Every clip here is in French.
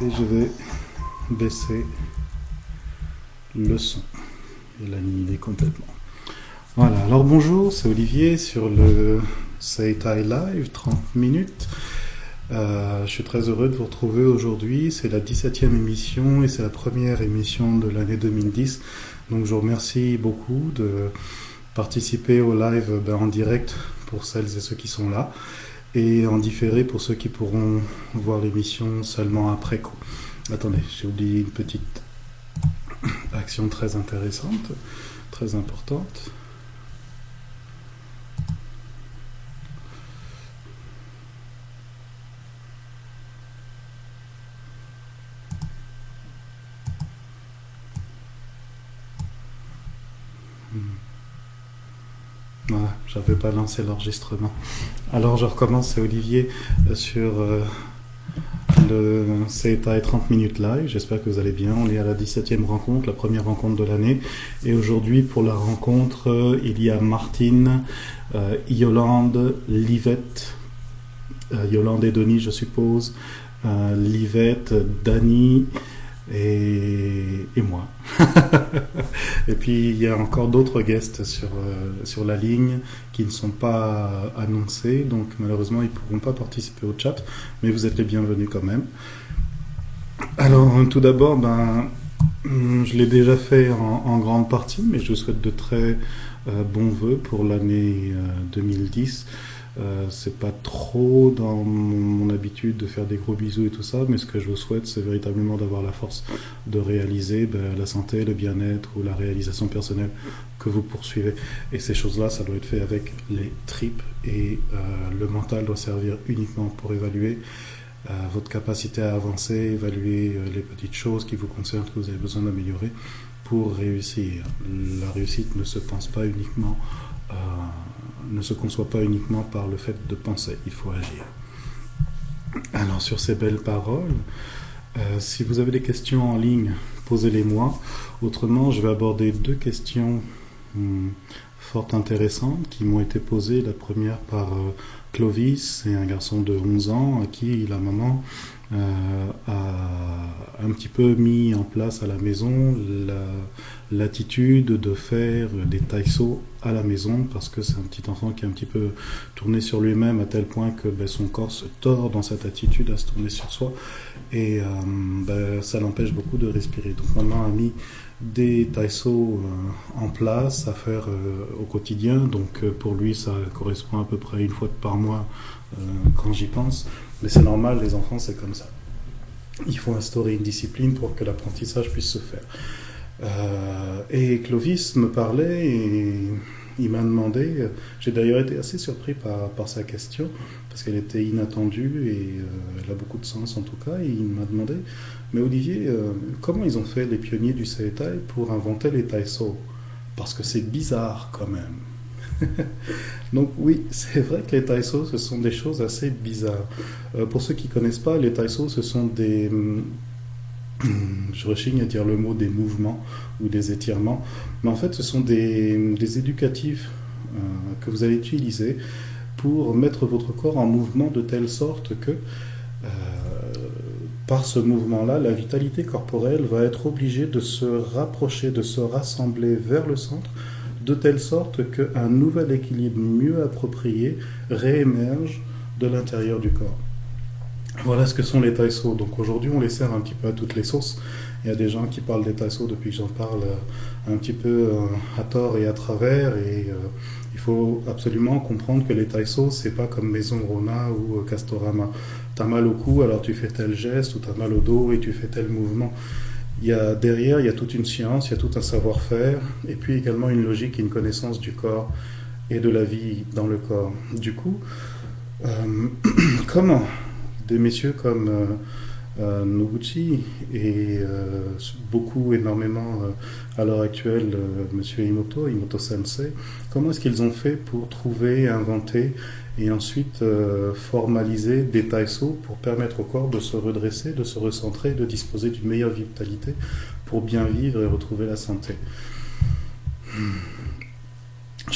Et je vais baisser le son et l'animer complètement. Voilà, alors bonjour, c'est Olivier sur le Seitai Live, 30 minutes. Euh, je suis très heureux de vous retrouver aujourd'hui. C'est la 17e émission et c'est la première émission de l'année 2010. Donc je vous remercie beaucoup de participer au live ben, en direct pour celles et ceux qui sont là et en différé pour ceux qui pourront voir l'émission seulement après coup. Attendez, j'ai oublié une petite action très intéressante, très importante. Voilà, j'avais pas lancé l'enregistrement. Alors je recommence, c'est Olivier euh, sur euh, le CETA 30 minutes live. J'espère que vous allez bien. On est à la 17e rencontre, la première rencontre de l'année. Et aujourd'hui, pour la rencontre, euh, il y a Martine, Yolande, Livette, Yolande et Denis, je suppose, Livette, Dani et, moi. et puis il y a encore d'autres guests sur, euh, sur la ligne qui ne sont pas annoncés, donc malheureusement ils ne pourront pas participer au chat, mais vous êtes les bienvenus quand même. Alors tout d'abord, ben, je l'ai déjà fait en, grande partie, mais je vous souhaite de très euh, bons voeux pour l'année 2010. Euh, euh, c'est pas trop dans mon, habitude de faire des gros bisous et tout ça, mais ce que je vous souhaite, c'est véritablement d'avoir la force de réaliser ben, la santé, le bien-être ou la réalisation personnelle que vous poursuivez. Et ces choses-là, ça doit être fait avec les tripes et euh, le mental doit servir uniquement pour évaluer euh, votre capacité à avancer, évaluer les petites choses qui vous concernent, que vous avez besoin d'améliorer pour réussir. La réussite ne se pense pas uniquement ne se conçoit pas uniquement par le fait de penser, il faut agir. Alors sur ces belles paroles, euh, si vous avez des questions en ligne, posez-les-moi. Autrement, je vais aborder deux questions hum, fort intéressantes qui m'ont été posées. La première par euh, Clovis, c'est un garçon de 11 ans à qui la maman euh, a un petit peu mis en place à la maison l'attitude de faire des taïsos à la maison parce que c'est un petit enfant qui est un petit peu tourné sur lui-même à tel point que ben, son corps se tord dans cette attitude à se tourner sur soi et euh, ben, ça l'empêche beaucoup de respirer. Donc maman a mis des taïsos euh, en place à faire au quotidien. Donc pour lui ça correspond à peu près une fois par mois quand j'y pense. Mais c'est normal, les enfants, c'est comme ça. Il faut instaurer une discipline pour que l'apprentissage puisse se faire. Euh, et Clovis me parlait et il m'a demandé, j'ai d'ailleurs été assez surpris par, sa question, parce qu'elle était inattendue et euh, elle a beaucoup de sens en tout cas, et il m'a demandé, mais Olivier, euh, comment ils ont fait les pionniers du Seetai pour inventer les Taiso? Parce que c'est bizarre quand même. Donc oui, c'est vrai que les taïsos, ce sont des choses assez bizarres. Pour ceux qui ne connaissent pas, les taïsos, ce sont des... Hum, je rechigne à dire le mot des mouvements ou des étirements, mais en fait ce sont des, des éducatifs euh, que vous allez utiliser pour mettre votre corps en mouvement de telle sorte que euh, par ce mouvement-là, la vitalité corporelle va être obligée de se rapprocher, de se rassembler vers le centre de telle sorte qu'un nouvel équilibre mieux approprié réémerge de l'intérieur du corps. Voilà ce que sont les taïsos. Donc aujourd'hui, on les sert un petit peu à toutes les sources. Il y a des gens qui parlent des taïsos depuis que j'en parle euh, un petit peu euh, à tort et à travers. Et euh, il faut absolument comprendre que les taïsos, c'est pas comme Maison Rona ou Castorama. T'as mal au cou, alors tu fais tel geste, ou t'as mal au dos et tu fais tel mouvement. Il y a, derrière, il y a toute une science, il y a tout un savoir-faire, et puis également une logique et une connaissance du corps et de la vie dans le corps. Du coup, comment des messieurs comme euh, euh, Noguchi et beaucoup, énormément à l'heure actuelle, Monsieur Imoto, Imoto Sensei, comment est-ce qu'ils ont fait pour trouver, inventer et ensuite euh, formaliser des taïsos pour permettre au corps de se redresser, de se recentrer, de disposer d'une meilleure vitalité pour bien vivre et retrouver la santé?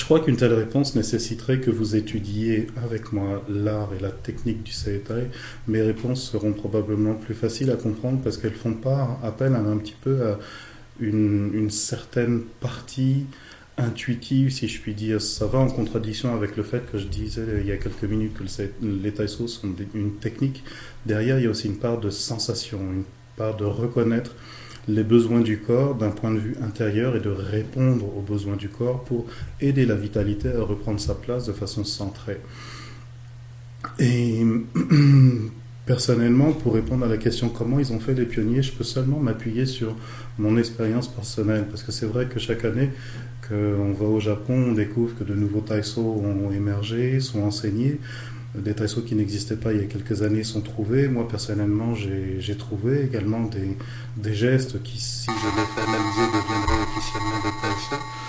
Je crois qu'une telle réponse nécessiterait que vous étudiez avec moi l'art et la technique du Setai. Mes réponses seront probablement plus faciles à comprendre parce qu'elles font pas appel un petit peu à une, certaine partie intuitive, si je puis dire. Ça va en contradiction avec le fait que je disais il y a quelques minutes que les taïsos sont une technique. Derrière, il y a aussi une part de sensation, une part de reconnaître les besoins du corps d'un point de vue intérieur et de répondre aux besoins du corps pour aider la vitalité à reprendre sa place de façon centrée. Et personnellement, pour répondre à la question comment ils ont fait les pionniers, je peux seulement m'appuyer sur mon expérience personnelle, parce que c'est vrai que chaque année qu'on va au Japon, on découvre que de nouveaux taïsos ont émergé, sont enseignés des taïsos qui n'existaient pas il y a quelques années sont trouvés. Moi, personnellement, j'ai trouvé également des, gestes qui, si je les analyser, deviendraient officiellement des.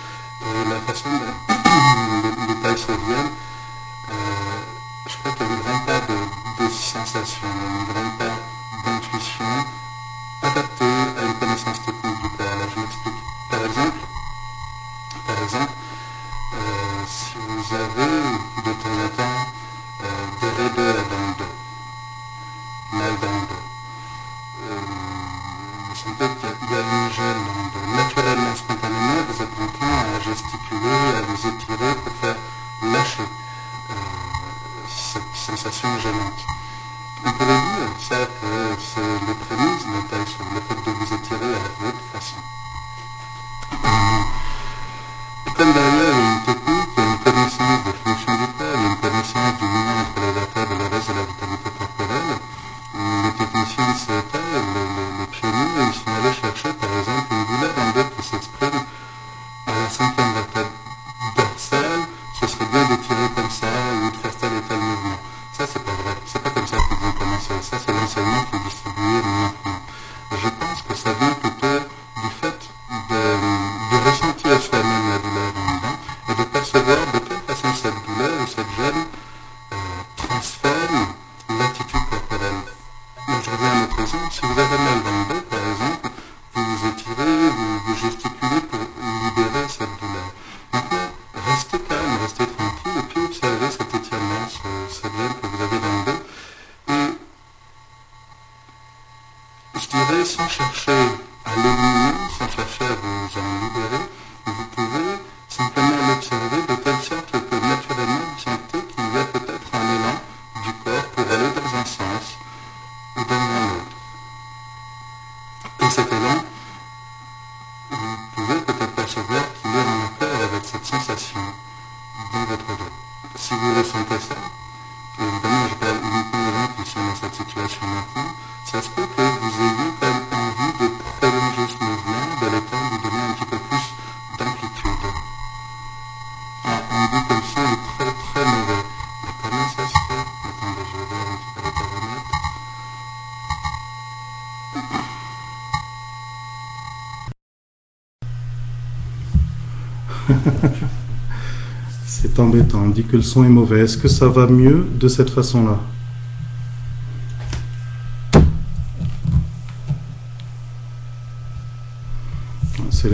C'est embêtant, on dit que le son est mauvais. Est-ce que ça va mieux de cette façon-là?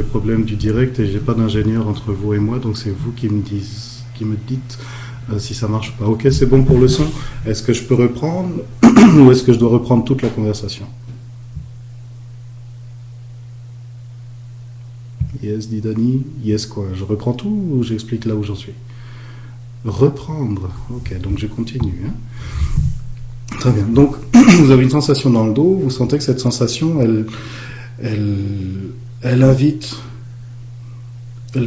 Problèmes du direct et j'ai pas d'ingénieur entre vous et moi, donc c'est vous qui me, qui me dites euh, si ça marche pas. Ok, c'est bon pour le son. Est-ce que je peux reprendre ou est-ce que je dois reprendre toute la conversation? Yes, dit Dani. Yes, quoi Je reprends tout ou j'explique là où j'en suis? Reprendre. Ok, donc je continue. Hein. Très bien. Donc, vous avez une sensation dans le dos, vous sentez que cette sensation, elle, elle, elle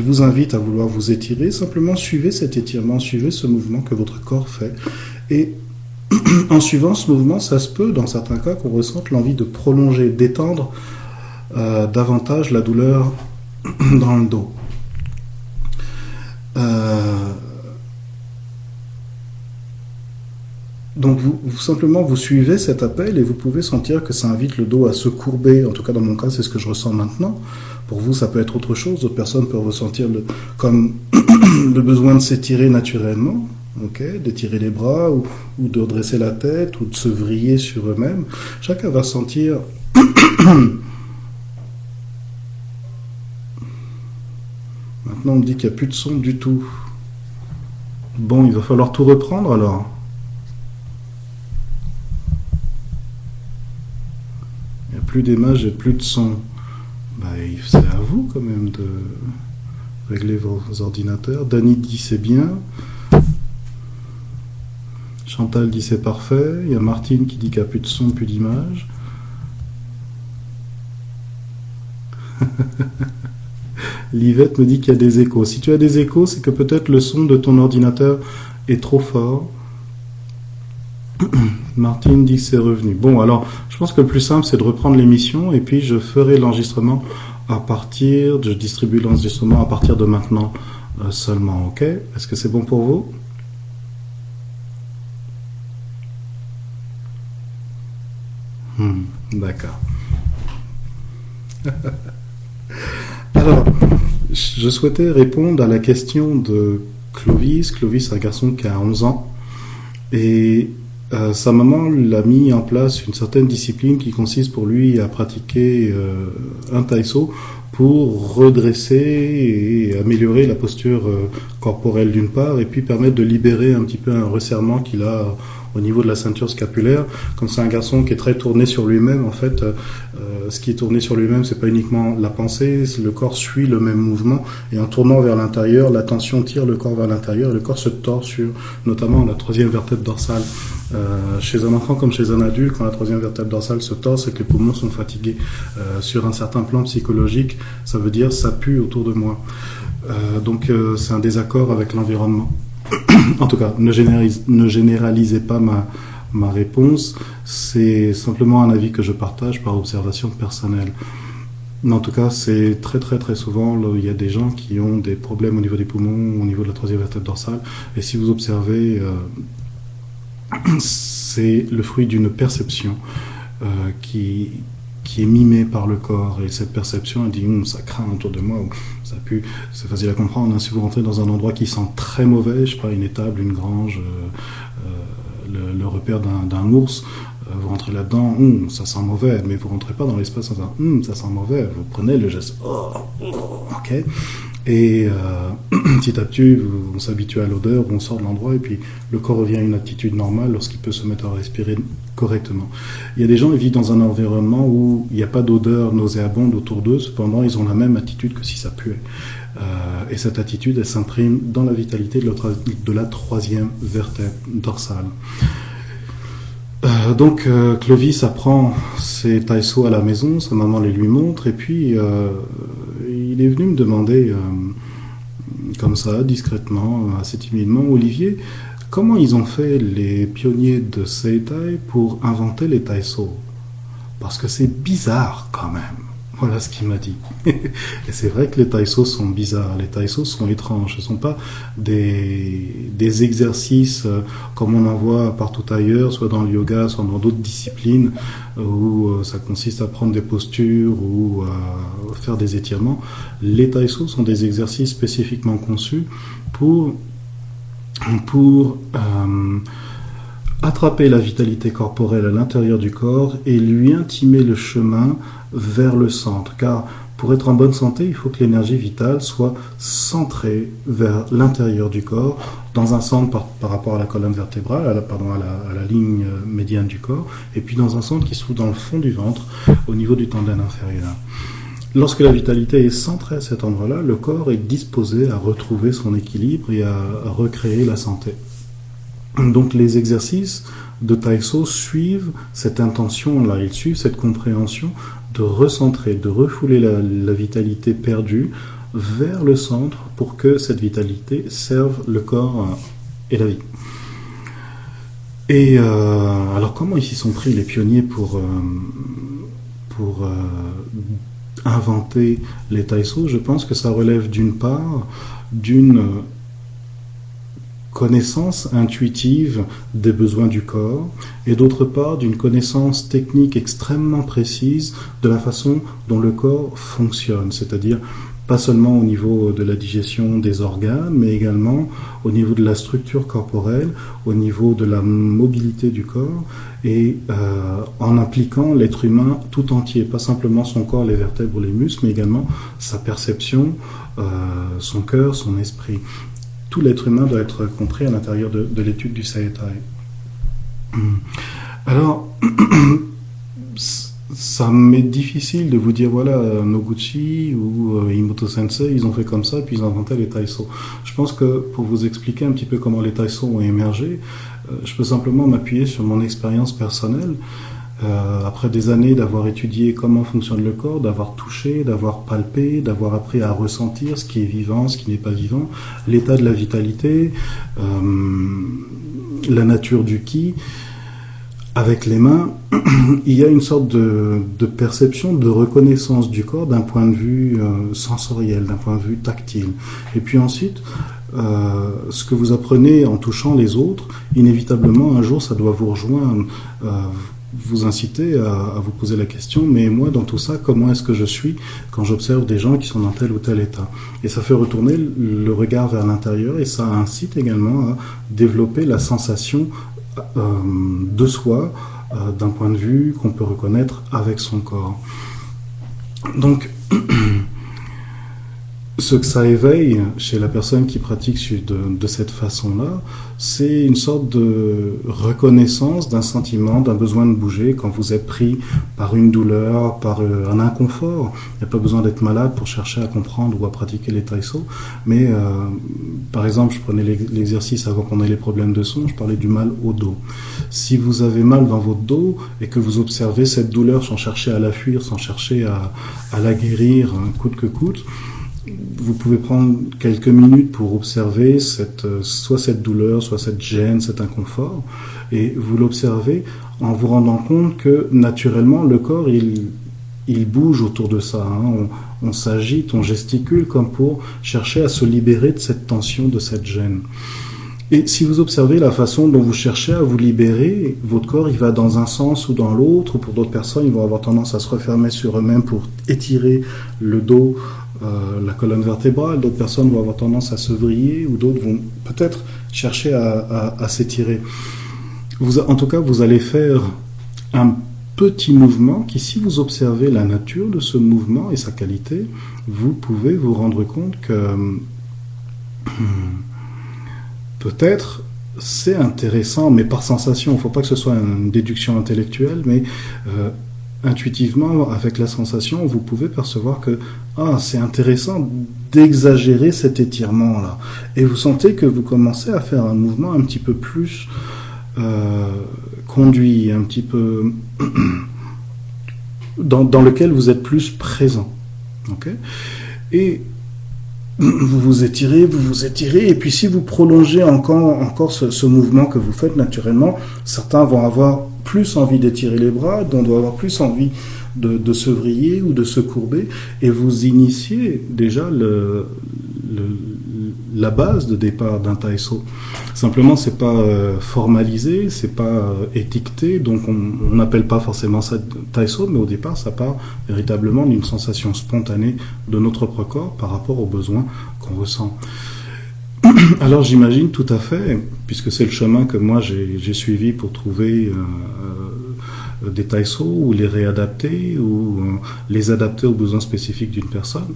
vous invite à vouloir vous étirer. Simplement, suivez cet étirement, suivez ce mouvement que votre corps fait. Et en suivant ce mouvement, ça se peut, dans certains cas, qu'on ressente l'envie de prolonger, d'étendre euh, davantage la douleur dans le dos. Euh, donc vous, simplement vous suivez cet appel et vous pouvez sentir que ça invite le dos à se courber. En tout cas dans mon cas c'est ce que je ressens maintenant. Pour vous ça peut être autre chose. D'autres personnes peuvent ressentir le, comme le besoin de s'étirer naturellement, okay, d'étirer les bras ou, ou, de redresser la tête ou de se vriller sur eux-mêmes. Chacun va sentir Maintenant, on me dit qu'il n'y a plus de son du tout. Bon, il va falloir tout reprendre alors. Il n'y a plus d'images et plus de son. Bah, c'est à vous quand même de régler vos ordinateurs. Dany dit c'est bien. Chantal dit c'est parfait. Il y a Martine qui dit qu'il n'y a plus de son, plus d'image. Livette me dit qu'il y a des échos. Si tu as des échos, c'est que peut-être le son de ton ordinateur est trop fort. Martine dit que c'est revenu. Bon, alors, je pense que le plus simple, c'est de reprendre l'émission et puis je ferai l'enregistrement à partir, je distribue l'enregistrement à partir de maintenant euh, seulement, ok? Est-ce que c'est bon pour vous? Hmm, d'accord. Alors, je souhaitais répondre à la question de Clovis. Clovis, un garçon qui a 11 ans. Et euh, sa maman l'a mis en place une certaine discipline qui consiste pour lui à pratiquer euh, un taïso pour redresser et améliorer la posture euh, corporelle d'une part, et puis permettre de libérer un petit peu un resserrement qu'il a au niveau de la ceinture scapulaire. Comme c'est un garçon qui est très tourné sur lui-même, en fait, euh, ce qui est tourné sur lui-même, c'est pas uniquement la pensée, le corps suit le même mouvement, et en tournant vers l'intérieur, l'attention tire le corps vers l'intérieur, et le corps se tord sur, notamment la troisième vertèbre dorsale. Euh, chez un enfant comme chez un adulte, quand la troisième vertèbre dorsale se tord, c'est que les poumons sont fatigués. Euh, sur un certain plan psychologique, ça veut dire ça pue autour de moi. Donc c'est un désaccord avec l'environnement. en tout cas, ne, généralisez pas ma, ma réponse. C'est simplement un avis que je partage par observation personnelle. Mais en tout cas, c'est très très très souvent, il y a des gens qui ont des problèmes au niveau des poumons, au niveau de la troisième vertèbre dorsale. Et si vous observez, euh, c'est le fruit d'une perception euh, qui, qui est mimée par le corps. Et cette perception, elle dit, hum, ça craint autour de moi, ou ça pue. C'est facile à comprendre. Hein. Si vous rentrez dans un endroit qui sent très mauvais, je sais pas, une étable, une grange, euh, euh, le, repère d'un ours, euh, vous rentrez là-dedans, hum, ça sent mauvais, mais vous rentrez pas dans l'espace en disant, hum, ça sent mauvais. Vous prenez le geste, oh, oh, ok. Et euh, petit à petit, on s'habitue à l'odeur, on sort de l'endroit, et puis le corps revient à une attitude normale lorsqu'il peut se mettre à respirer correctement. Il y a des gens qui vivent dans un environnement où il n'y a pas d'odeur nauséabonde autour d'eux, cependant ils ont la même attitude que si ça puait. Euh, et cette attitude, elle s'imprime dans la vitalité de, de la troisième vertèbre dorsale. Euh, donc euh, Clovis apprend ses taïsos à la maison, sa maman les lui montre, et puis euh, il est venu me demander, comme ça, discrètement, assez timidement, Olivier, comment ils ont fait les pionniers de Seitai pour inventer les taïsos Parce que c'est bizarre quand même. Voilà ce qu'il m'a dit. et c'est vrai que les taïsos sont bizarres, les taïsos sont étranges. Ce ne sont pas des, des exercices euh, comme on en voit partout ailleurs, soit dans le yoga, soit dans d'autres disciplines, où euh, ça consiste à prendre des postures ou à faire des étirements. Les taïsos sont des exercices spécifiquement conçus pour, pour euh, attraper la vitalité corporelle à l'intérieur du corps et lui intimer le chemin vers le centre. Car pour être en bonne santé, il faut que l'énergie vitale soit centrée vers l'intérieur du corps, dans un centre par, rapport à la colonne vertébrale, à la, pardon, à la, à la, ligne médiane du corps, et puis dans un centre qui se trouve dans le fond du ventre, au niveau du tendon inférieur. Lorsque la vitalité est centrée à cet endroit-là, le corps est disposé à retrouver son équilibre et à recréer la santé. Donc les exercices de Taïso suivent cette intention-là, ils suivent cette compréhension de recentrer, de refouler la, vitalité perdue vers le centre pour que cette vitalité serve le corps et la vie. Et euh, alors comment ils s'y sont pris les pionniers pour, euh, euh, inventer les taïsos Je pense que ça relève d'une part d'une connaissance intuitive des besoins du corps et d'autre part d'une connaissance technique extrêmement précise de la façon dont le corps fonctionne, c'est-à-dire pas seulement au niveau de la digestion des organes, mais également au niveau de la structure corporelle, au niveau de la mobilité du corps, et euh, en impliquant l'être humain tout entier, pas simplement son corps, les vertèbres, les muscles, mais également sa perception, euh, son cœur, son esprit tout l'être humain doit être compris à l'intérieur de, l'étude du Saetai. Alors, ça m'est difficile de vous dire voilà Noguchi ou euh, Imoto Sensei ils ont fait comme ça puis ils ont inventé les Taiso. Je pense que pour vous expliquer un petit peu comment les Taiso ont émergé, euh, je peux simplement m'appuyer sur mon expérience personnelle. Euh, après des années d'avoir étudié comment fonctionne le corps, d'avoir touché, d'avoir palpé, d'avoir appris à ressentir ce qui est vivant, ce qui n'est pas vivant, l'état de la vitalité, la nature du ki, avec les mains, il y a une sorte de, perception, de reconnaissance du corps d'un point de vue euh, sensoriel, d'un point de vue tactile. Et puis ensuite, euh, ce que vous apprenez en touchant les autres, inévitablement, un jour, ça doit vous rejoindre, euh, vous inciter à, vous poser la question, mais moi, dans tout ça, comment est-ce que je suis quand j'observe des gens qui sont dans tel ou tel état? Et ça fait retourner le regard vers l'intérieur et ça incite également à développer la sensation euh, de soi euh, d'un point de vue qu'on peut reconnaître avec son corps. Donc, ce que ça éveille chez la personne qui pratique de, cette façon-là, c'est une sorte de reconnaissance d'un sentiment, d'un besoin de bouger quand vous êtes pris par une douleur, par euh, un inconfort. Il n'y a pas besoin d'être malade pour chercher à comprendre ou à pratiquer les taïsos. Mais euh, par exemple, je prenais l'exercice avant qu'on ait les problèmes de son, je parlais du mal au dos. Si vous avez mal dans votre dos et que vous observez cette douleur sans chercher à la fuir, sans chercher à, à la guérir coûte que coûte, vous pouvez prendre quelques minutes pour observer cette, euh, soit cette douleur, soit cette gêne, cet inconfort, et vous l'observez en vous rendant compte que naturellement le corps il, il bouge autour de ça. Hein. On, on s'agite, on gesticule comme pour chercher à se libérer de cette tension, de cette gêne. Et si vous observez la façon dont vous cherchez à vous libérer, votre corps il va dans un sens ou dans l'autre. Pour d'autres personnes, ils vont avoir tendance à se refermer sur eux-mêmes pour étirer le dos euh, la colonne vertébrale, d'autres personnes vont avoir tendance à se vriller ou d'autres vont peut-être chercher à, s'étirer. en tout cas, vous allez faire un petit mouvement qui, si vous observez la nature de ce mouvement et sa qualité, vous pouvez vous rendre compte que hmm, peut-être c'est intéressant, mais par sensation. Il ne faut pas que ce soit une déduction intellectuelle, mais euh, intuitivement, avec la sensation, vous pouvez percevoir que ah, c'est intéressant d'exagérer cet étirement-là. Et vous sentez que vous commencez à faire un mouvement un petit peu plus euh, conduit, un petit peu dans, dans, lequel vous êtes plus présent. et vous vous étirez, vous vous étirez, et puis si vous prolongez encore, encore ce, mouvement que vous faites naturellement, certains vont avoir plus envie d'étirer les bras, on doit avoir plus envie de, se vriller ou de se courber, et vous initiez déjà le, la base de départ d'un taïso. Simplement, c'est pas euh, formalisé, c'est pas euh, étiqueté, donc on n'appelle pas forcément ça taïso, mais au départ, ça part véritablement d'une sensation spontanée de notre propre corps par rapport aux besoins qu'on ressent. Alors j'imagine tout à fait, puisque c'est le chemin que moi j'ai suivi pour trouver euh, euh, des taïsos ou les réadapter ou euh, les adapter aux besoins spécifiques d'une personne.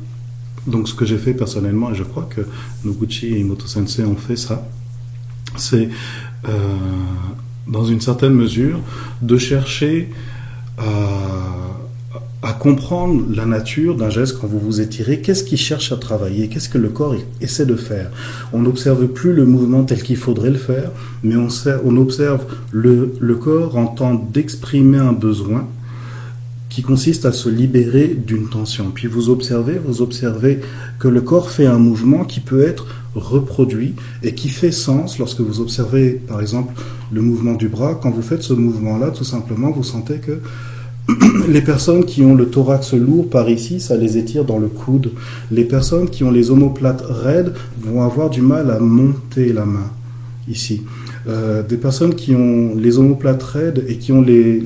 Donc ce que j'ai fait personnellement, et je crois que Noguchi et Imoto Sensei ont fait ça, c'est dans une certaine mesure de chercher à comprendre la nature d'un geste quand vous vous étirez. Qu'est-ce qu'il cherche à travailler? Qu'est-ce que le corps essaie de faire? On n'observe plus le mouvement tel qu'il faudrait le faire, mais on, on observe le, le corps en temps d'exprimer un besoin qui consiste à se libérer d'une tension. Puis vous observez, vous observez que le corps fait un mouvement qui peut être reproduit et qui fait sens lorsque vous observez par exemple le mouvement du bras. Quand vous faites ce mouvement-là, tout simplement, vous sentez que les personnes qui ont le thorax lourd par ici, ça les étire dans le coude. Les personnes qui ont les omoplates raides vont avoir du mal à monter la main ici. Euh, des personnes qui ont les omoplates raides et qui ont les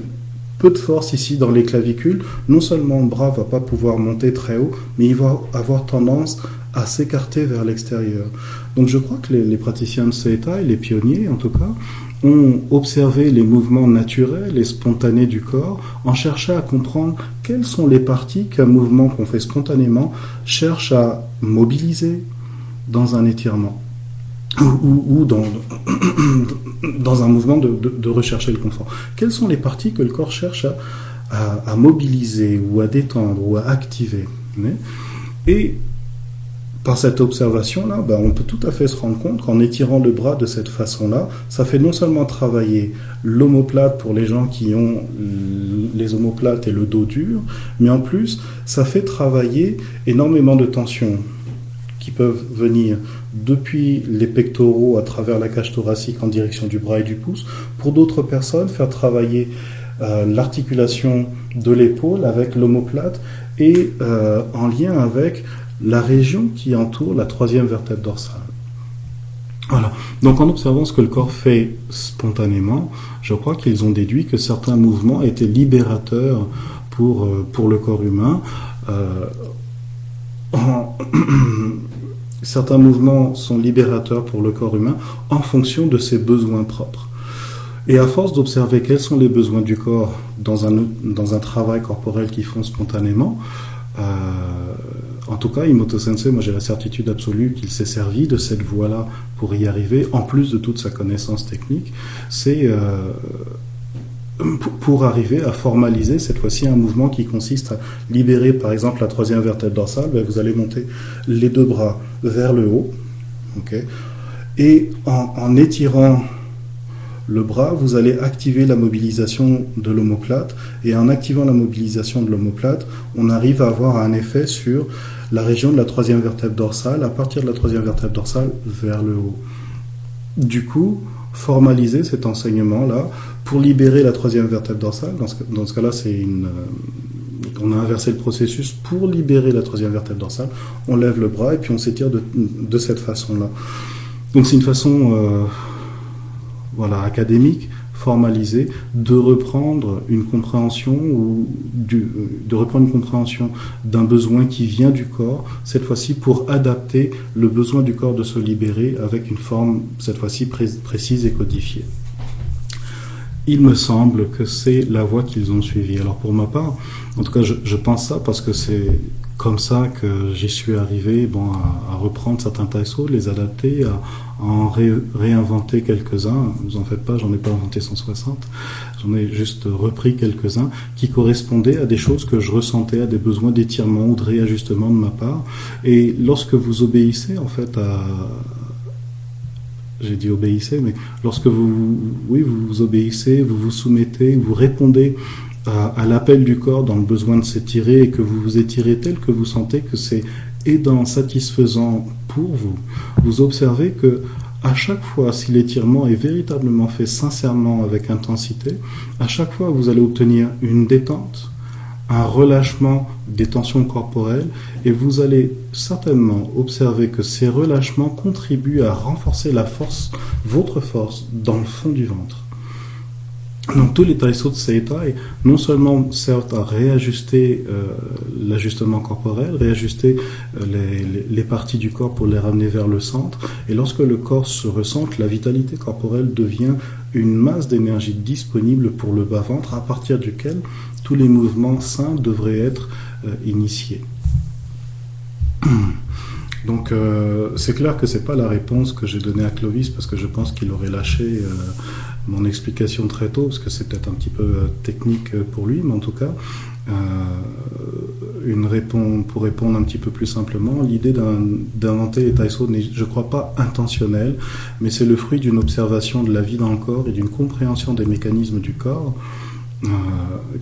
peu de force ici dans les clavicules, non seulement le bras va pas pouvoir monter très haut, mais il va avoir tendance à s'écarter vers l'extérieur. Donc je crois que les, praticiens de CETA, et les pionniers en tout cas, ont observé les mouvements naturels et spontanés du corps en cherchant à comprendre quelles sont les parties qu'un mouvement qu'on fait spontanément cherche à mobiliser dans un étirement. Ou, dans, dans un mouvement de, rechercher le confort. Quelles sont les parties que le corps cherche à, mobiliser ou à détendre ou à activer Et par cette observation-là, ben, on peut tout à fait se rendre compte qu'en étirant le bras de cette façon-là, ça fait non seulement travailler l'omoplate pour les gens qui ont les omoplates et le dos dur, mais en plus, ça fait travailler énormément de tensions qui peuvent venir depuis les pectoraux à travers la cage thoracique en direction du bras et du pouce. Pour d'autres personnes, faire travailler euh, l'articulation de l'épaule avec l'omoplate et euh, en lien avec la région qui entoure la troisième vertèbre dorsale. Voilà. Donc en observant ce que le corps fait spontanément, je crois qu'ils ont déduit que certains mouvements étaient libérateurs pour, euh, pour le corps humain. certains mouvements sont libérateurs pour le corps humain en fonction de ses besoins propres. Et à force d'observer quels sont les besoins du corps dans un, dans un travail corporel qu'ils font spontanément, euh, en tout cas, Imoto Sensei, moi j'ai la certitude absolue qu'il s'est servi de cette voie-là pour y arriver, en plus de toute sa connaissance technique. C'est euh, pour arriver à formaliser cette fois-ci un mouvement qui consiste à libérer par exemple la troisième vertèbre dorsale, ben, vous allez monter les deux bras vers le haut, et en, étirant le bras, vous allez activer la mobilisation de l'omoplate, et en activant la mobilisation de l'omoplate, on arrive à avoir un effet sur la région de la troisième vertèbre dorsale, à partir de la troisième vertèbre dorsale vers le haut. Du coup, formaliser cet enseignement-là pour libérer la troisième vertèbre dorsale. Dans ce, cas-là, c'est une, euh, on a inversé le processus pour libérer la troisième vertèbre dorsale. On lève le bras et puis on s'étire de, cette façon-là. Donc c'est une façon, euh, voilà, académique formalisé de reprendre une compréhension ou de reprendre une compréhension d'un besoin qui vient du corps, cette fois-ci pour adapter le besoin du corps de se libérer avec une forme cette fois-ci précise et codifiée. Il me semble que c'est la voie qu'ils ont suivie. Alors pour ma part, en tout cas, je, pense ça parce que c'est comme ça que j'y suis arrivé bon, à, reprendre certains taïsos, les adapter, à, en réinventer quelques-uns. Vous en faites pas, j'en ai pas inventé 160. J'en ai juste repris quelques-uns qui correspondaient à des choses que je ressentais, à des besoins d'étirement ou de réajustement de ma part. Et lorsque vous obéissez, en fait, à, j'ai dit obéissez, mais lorsque vous, oui, vous obéissez, vous vous soumettez, vous répondez à, l'appel du corps dans le besoin de s'étirer et que vous vous étirez tel que vous sentez que c'est aidant, satisfaisant pour vous, vous observez que à chaque fois, si l'étirement est véritablement fait sincèrement avec intensité, à chaque fois vous allez obtenir une détente, un relâchement des tensions corporelles et vous allez certainement observer que ces relâchements contribuent à renforcer la force, votre force, dans le fond du ventre. Donc tous les taïsos de Seitai non seulement servent à réajuster euh, l'ajustement corporel, réajuster euh, les, les, parties du corps pour les ramener vers le centre, et lorsque le corps se ressente, la vitalité corporelle devient une masse d'énergie disponible pour le bas-ventre à partir duquel tous les mouvements sains devraient être euh, initiés. Donc c'est clair que c'est pas la réponse que j'ai donnée à Clovis parce que je pense qu'il aurait lâché mon explication très tôt, parce que c'est peut-être un petit peu euh, technique euh, pour lui, mais en tout cas, euh, une réponse, pour répondre un petit peu plus simplement, l'idée d'inventer les taïsos n'est, je crois pas, intentionnelle, mais c'est le fruit d'une observation de la vie dans le corps et d'une compréhension des mécanismes du corps euh,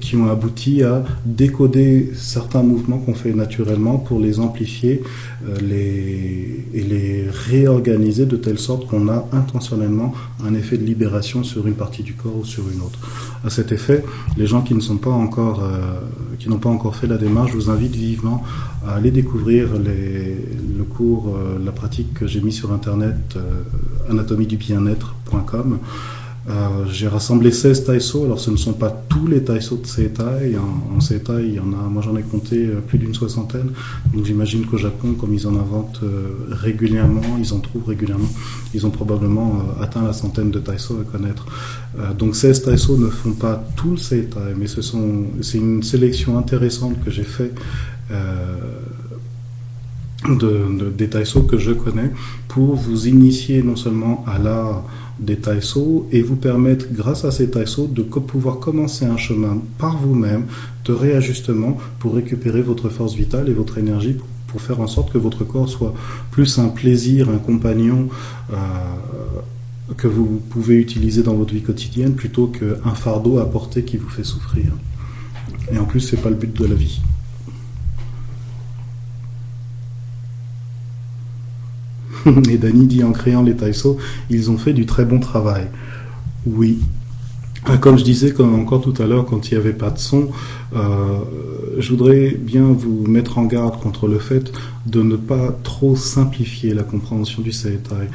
qui ont abouti à décoder certains mouvements qu'on fait naturellement pour les amplifier euh, les, et les réorganiser de telle sorte qu'on a intentionnellement un effet de libération sur une partie du corps ou sur une autre. À cet effet, les gens qui ne sont pas encore, euh, qui n'ont pas encore fait la démarche, je vous invite vivement à aller découvrir les, le cours, la pratique que j'ai mis sur internet, anatomie du bien-être.com. Euh, j'ai rassemblé 16 taïsos, alors ce ne sont pas tous les taïsos de Seitai, en, en il y en a, moi j'en ai compté euh, plus d'une soixantaine, donc j'imagine qu'au Japon, comme ils en inventent euh, régulièrement, ils en trouvent régulièrement, ils ont probablement atteint la centaine de taïsos à connaître. donc 16 taïsos ne font pas tout le Seitai, mais ce sont, c'est une sélection intéressante que j'ai fait de, des taïsos que je connais pour vous initier non seulement à l'art des taïsos et vous permettre, grâce à ces taïsos, de pouvoir commencer un chemin par vous-même de réajustement pour récupérer votre force vitale et votre énergie pour, faire en sorte que votre corps soit plus un plaisir, un compagnon euh, que vous pouvez utiliser dans votre vie quotidienne plutôt qu'un fardeau à porter qui vous fait souffrir. Et en plus, c'est pas le but de la vie. Et Dany dit en créant les Taïsos, ils ont fait du très bon travail. Oui. Comme je disais encore tout à l'heure, quand il n'y avait pas de son, euh, je voudrais bien vous mettre en garde contre le fait de ne pas trop simplifier la compréhension du Seitai.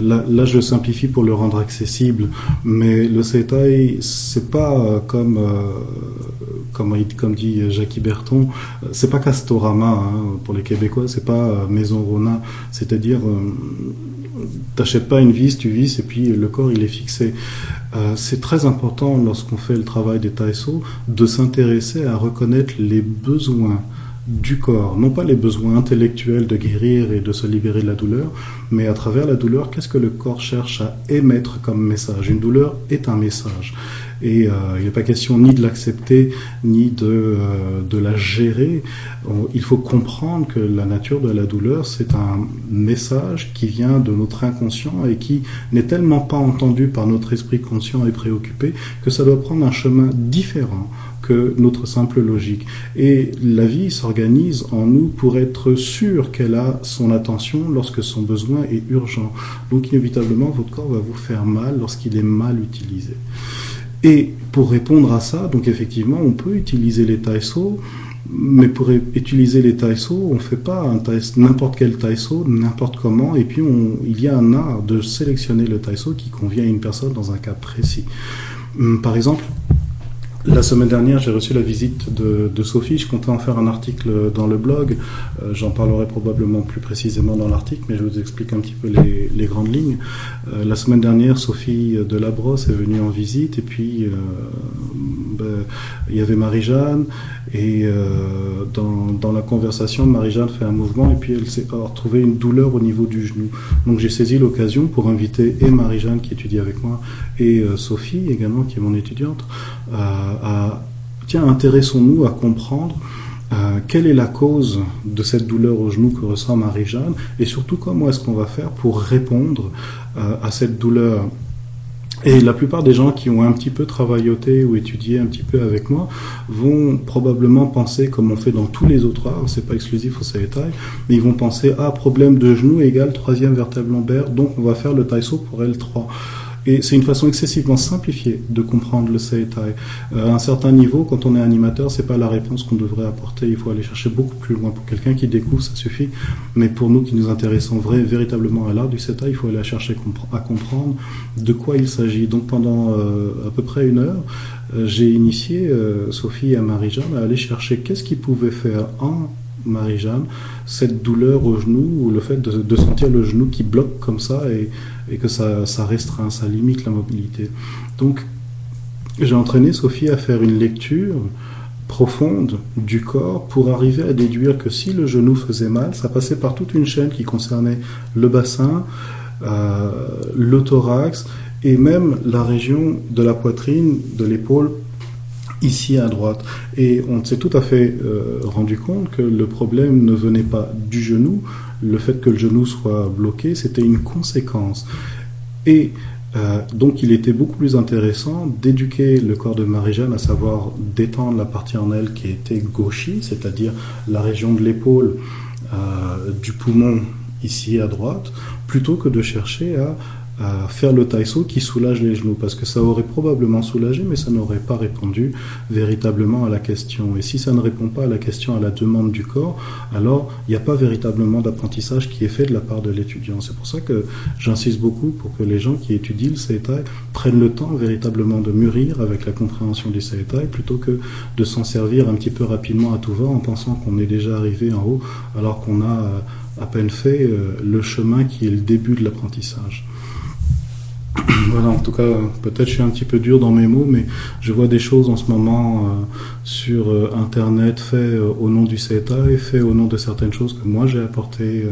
Là, je simplifie pour le rendre accessible, mais le Seitai, c'est pas euh, comme, euh, comme, comme dit Jackie Berton, c'est pas Castorama hein, pour les Québécois, c'est pas Maison Rona, c'est-à-dire t'achètes pas une vis, tu vis et puis le corps il est fixé. Euh, c'est très important lorsqu'on fait le travail des taïsos de s'intéresser à reconnaître les besoins du corps, non pas les besoins intellectuels de guérir et de se libérer de la douleur, mais à travers la douleur, qu'est-ce que le corps cherche à émettre comme message? Une douleur est un message. Et euh, il n'est pas question ni de l'accepter, ni de, euh, de la gérer. Il faut comprendre que la nature de la douleur, c'est un message qui vient de notre inconscient et qui n'est tellement pas entendu par notre esprit conscient et préoccupé que ça doit prendre un chemin différent que notre simple logique. Et la vie s'organise en nous pour être sûr qu'elle a son attention lorsque son besoin est urgent. Donc inévitablement, votre corps va vous faire mal lorsqu'il est mal utilisé. Et pour répondre à ça, donc effectivement, on peut utiliser les taïsos, mais pour utiliser les taïsos, on ne fait pas n'importe quel taïso, n'importe comment, et puis il y a un art de sélectionner le taïso qui convient à une personne dans un cas précis. Hum, par exemple, la semaine dernière, j'ai reçu la visite de, Sophie. Je comptais en faire un article dans le blog. Euh, j'en parlerai probablement plus précisément dans l'article, mais je vous explique un petit peu les, grandes lignes. Euh, la semaine dernière, Sophie de Labrosse est venue en visite, et puis euh, ben, il y avait Marie-Jeanne, et dans, dans, la conversation, Marie-Jeanne fait un mouvement, et puis elle s'est retrouvée une douleur au niveau du genou. Donc j'ai saisi l'occasion pour inviter et Marie-Jeanne qui étudie avec moi, et Sophie également qui est mon étudiante à, tiens, intéressons-nous à comprendre euh, quelle est la cause de cette douleur au genou que ressent Marie-Jeanne et surtout comment est-ce qu'on va faire pour répondre euh, à cette douleur. Et la plupart des gens qui ont un petit peu travailloté ou étudié un petit peu avec moi vont probablement penser, comme on fait dans tous les autres arts, c'est pas exclusif au CETAI, mais ils vont penser, ah, problème de genou égale troisième vertèbre lombaire, donc on va faire le taïso pour L3. Et c'est une façon excessivement simplifiée de comprendre le Seitai. Euh, à un certain niveau, quand on est animateur, c'est pas la réponse qu'on devrait apporter. Il faut aller chercher beaucoup plus loin. Pour quelqu'un qui découvre, ça suffit. Mais pour nous qui nous intéressons vrai, véritablement à l'art du Seitai, il faut aller chercher à comprendre de quoi il s'agit. Donc pendant euh, à peu près une heure, euh, j'ai initié Sophie et Marie-Jeanne à aller chercher qu'est-ce qu'ils pouvaient faire en Marie-Jeanne, cette douleur au genou ou le fait de, sentir le genou qui bloque comme ça et, que ça, ça, restreint, ça limite la mobilité. Donc, j'ai entraîné Sophie à faire une lecture profonde du corps pour arriver à déduire que si le genou faisait mal, ça passait par toute une chaîne qui concernait le bassin, euh, le thorax et même la région de la poitrine, de l'épaule ici à droite. Et on s'est tout à fait euh, rendu compte que le problème ne venait pas du genou, le fait que le genou soit bloqué, c'était une conséquence. Et euh, donc il était beaucoup plus intéressant d'éduquer le corps de Marie-Jeanne, à savoir d'étendre la partie en elle qui était gauchie, c'est-à-dire la région de l'épaule, euh, du poumon ici à droite, plutôt que de chercher à à faire le taïso qui soulage les genoux, parce que ça aurait probablement soulagé, mais ça n'aurait pas répondu véritablement à la question. Et si ça ne répond pas à la question, à la demande du corps, alors il n'y a pas véritablement d'apprentissage qui est fait de la part de l'étudiant. C'est pour ça que j'insiste beaucoup pour que les gens qui étudient le Seitai prennent le temps véritablement de mûrir avec la compréhension du Seitai, plutôt que de s'en servir un petit peu rapidement à tout va en pensant qu'on est déjà arrivé en haut, alors qu'on a à peine fait euh, le chemin qui est le début de l'apprentissage. voilà, en tout cas, peut-être je suis un petit peu dur dans mes mots, mais je vois des choses en ce moment euh, sur euh, Internet faites euh, au nom du CETA et fait au nom de certaines choses que moi j'ai apportées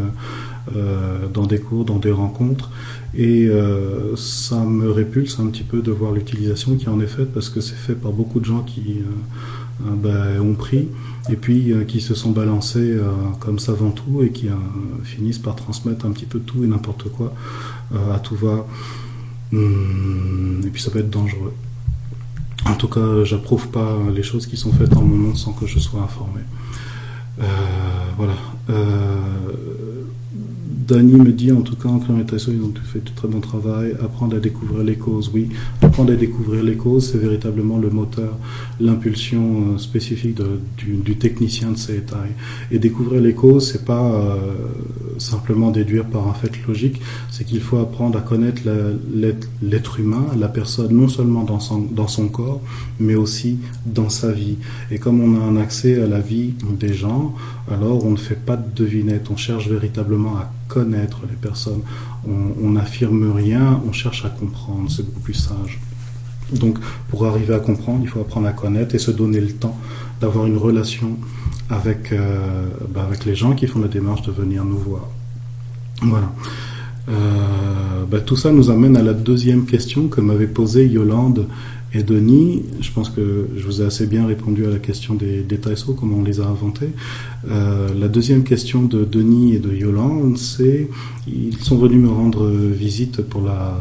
dans des cours, dans des rencontres. Et ça me répulse un petit peu de voir l'utilisation qui en est faite parce que c'est fait par beaucoup de gens qui ben, ont pris et puis qui se sont balancés comme savant tout et qui finissent par transmettre un petit peu tout et n'importe quoi à tout va. Hum, et puis ça peut être dangereux. En tout cas, j'approuve pas les choses qui sont faites en mon nom sans que je sois informé. Euh, voilà. Euh, Dany me dit en tout cas en Crématation, ils ont fait du très bon travail. Apprendre à découvrir les causes, oui. Apprendre à découvrir les causes, c'est véritablement le moteur, l'impulsion euh, spécifique du, technicien de ces états. Et découvrir les causes, c'est pas euh, simplement déduire par un fait logique, c'est qu'il faut apprendre à connaître l'être humain, la personne, non seulement dans son, dans son corps, mais aussi dans sa vie. Et comme on a un accès à la vie des gens, alors on ne fait pas de devinette, on cherche véritablement à connaître les personnes. On n'affirme rien, on cherche à comprendre, c'est beaucoup plus sage. Donc pour arriver à comprendre, il faut apprendre à connaître et se donner le temps d'avoir une relation avec, euh, bah, les gens qui font la démarche de venir nous voir. Voilà. Euh, bah, tout ça nous amène à la deuxième question que m'avait posée Yolande et Denis, je pense que je vous ai assez bien répondu à la question des, des comment on les a inventés. Euh, la deuxième question de Denis et de Yolande, c'est ils sont venus me rendre visite pour la,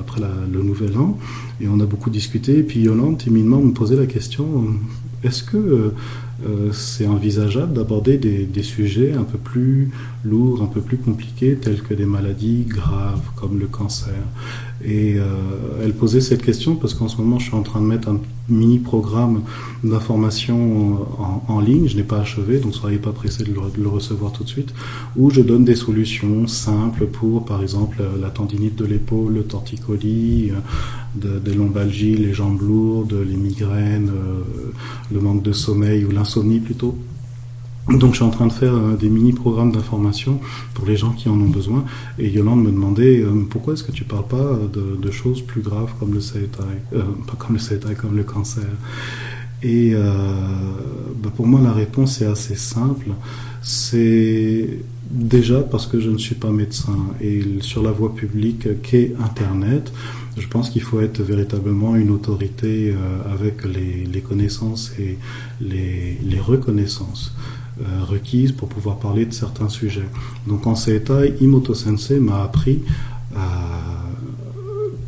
après le nouvel an et on a beaucoup discuté. Et puis Yolande timidement me posait la question est-ce que euh, c'est envisageable d'aborder des, sujets un peu plus lourds, un peu plus compliqués, tels que des maladies graves comme le cancer et euh, elle posait cette question parce qu'en ce moment, je suis en train de mettre un mini programme d'information en, ligne. Je n'ai pas achevé, donc soyez pas pressés de le, recevoir tout de suite. Où je donne des solutions simples pour, par exemple, la tendinite de l'épaule, le torticolis, euh, des lombalgies, les jambes lourdes, les migraines, euh, le manque de sommeil ou l'insomnie plutôt. Donc je suis en train de faire euh, des mini-programmes d'information pour les gens qui en ont besoin. Et Yolande me demandait euh, pourquoi est-ce que tu parles pas de, choses plus graves comme le euh, pas comme le CETA, comme le cancer? Et bah, pour moi la réponse est assez simple. C'est déjà parce que je ne suis pas médecin et sur la voie publique qu'est Internet, je pense qu'il faut être véritablement une autorité avec les, connaissances et les, les reconnaissances. Euh, requises pour pouvoir parler de certains sujets. Donc en état, Imoto Sensei m'a appris euh,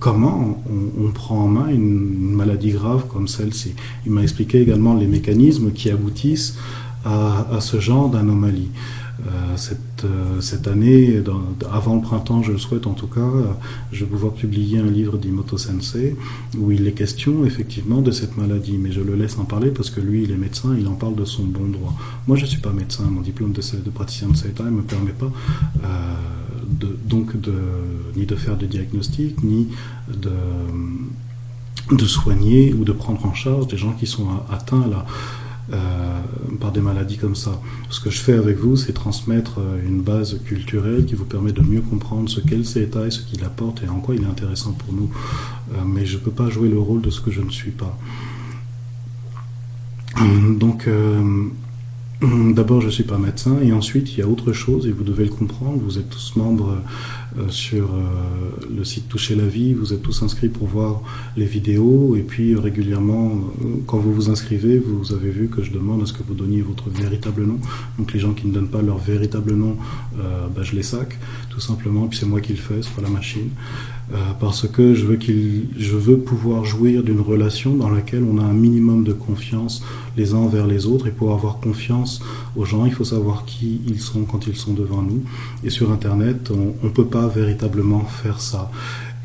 comment on, prend en main une, maladie grave comme celle-ci. Il m'a expliqué également les mécanismes qui aboutissent à, à ce genre d'anomalie. Euh, cette, euh, cette, année, avant le printemps, je le souhaite en tout cas, euh, je vais pouvoir publier un livre d'Imoto Sensei où il est question effectivement de cette maladie. Mais je le laisse en parler parce que lui, il est médecin, il en parle de son bon droit. Moi, je ne suis pas médecin, mon diplôme de, praticien de CETA ne me permet pas de, donc ni de faire de diagnostic, ni de de soigner ou de prendre en charge des gens qui sont atteints là euh, par des maladies comme ça. Ce que je fais avec vous, c'est transmettre euh, une base culturelle qui vous permet de mieux comprendre ce qu'est le CETA et ce qu'il apporte et en quoi il est intéressant pour nous. Euh, mais je ne peux pas jouer le rôle de ce que je ne suis pas. Donc, d'abord, je ne suis pas médecin et ensuite, il y a autre chose et vous devez le comprendre. Vous êtes tous membres euh, sur euh, le site Toucher la vie. Vous êtes tous inscrits pour voir les vidéos et puis euh, régulièrement, quand vous vous inscrivez, vous avez vu que je demande à ce que vous donniez votre véritable nom. Donc les gens qui ne donnent pas leur véritable nom, bah, je les sac tout simplement. Puis c'est moi qui le fais, c'est pas la machine. Parce que je veux, qu'il, je veux pouvoir jouir d'une relation dans laquelle on a un minimum de confiance les uns envers les autres. Et pour avoir confiance aux gens, il faut savoir qui ils sont quand ils sont devant nous. Et sur Internet, on ne peut pas véritablement faire ça.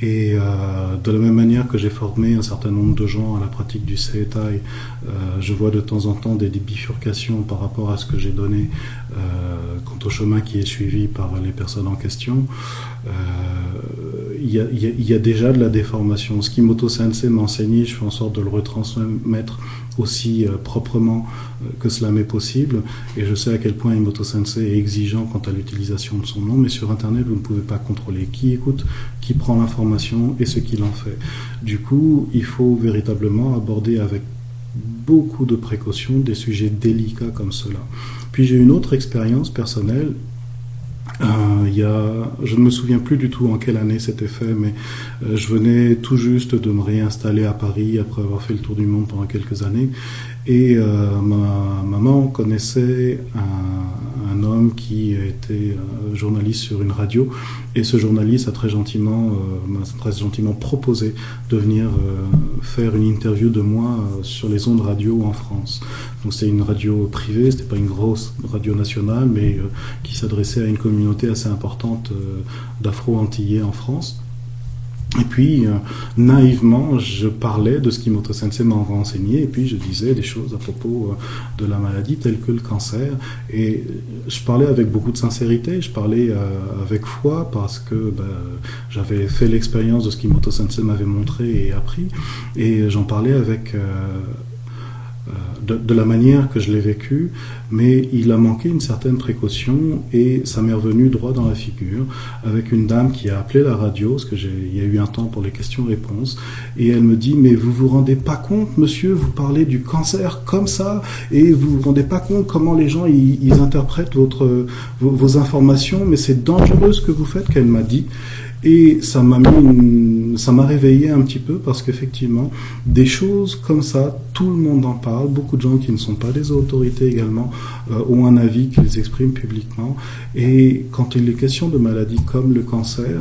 Et euh, de la même manière que j'ai formé un certain nombre de gens à la pratique du CETAI, euh, je vois de temps en temps des, bifurcations par rapport à ce que j'ai donné euh, quant au chemin qui est suivi par les personnes en question. Y, a, déjà de la déformation. Ce qu'Imoto Sensei m'a enseigné, je fais en sorte de le retransmettre aussi euh, proprement euh, que cela m'est possible. Et je sais à quel point Imoto Sensei est exigeant quant à l'utilisation de son nom, mais sur Internet, vous ne pouvez pas contrôler qui écoute, qui prend l'information et ce qu'il en fait. Du coup, il faut véritablement aborder avec beaucoup de précautions des sujets délicats comme cela. Puis j'ai une autre expérience personnelle il y a, je ne me souviens plus du tout en quelle année c'était fait, mais euh, je venais tout juste de me réinstaller à Paris après avoir fait le tour du monde pendant quelques années. Et euh, ma maman connaissait un, homme qui était euh, journaliste sur une radio, et ce journaliste a très gentiment, euh, très gentiment proposé de venir faire une interview de moi sur les ondes radio en France. Donc c'est une radio privée, c'était pas une grosse radio nationale, mais qui s'adressait à une communauté assez importante d'Afro-Antillais en France. Et puis, euh, naïvement, je parlais de ce qu'Imoto Sensei m'a renseigné, et puis je disais des choses à propos euh, de la maladie telle que le cancer. Et je parlais avec beaucoup de sincérité, je parlais euh, avec foi, parce que ben, j'avais fait l'expérience de ce qu'Imoto Sensei m'avait montré et appris, et j'en parlais avec euh, de, la manière que je l'ai vécu, mais il a manqué une certaine précaution et ça m'est revenu droit dans la figure avec une dame qui a appelé la radio, parce que il y a eu un temps pour les questions-réponses, et elle me dit mais vous vous rendez pas compte, monsieur, vous parlez du cancer comme ça et vous vous rendez pas compte comment les gens ils, interprètent votre vos, vos informations, mais c'est dangereux ce que vous faites, qu'elle m'a dit. Et ça m'a mis, ça m'a réveillé un petit peu parce qu'effectivement, des choses comme ça, tout le monde en parle. Beaucoup de gens qui ne sont pas des autorités également euh, ont un avis qu'ils expriment publiquement. Et quand il est question de maladies comme le cancer,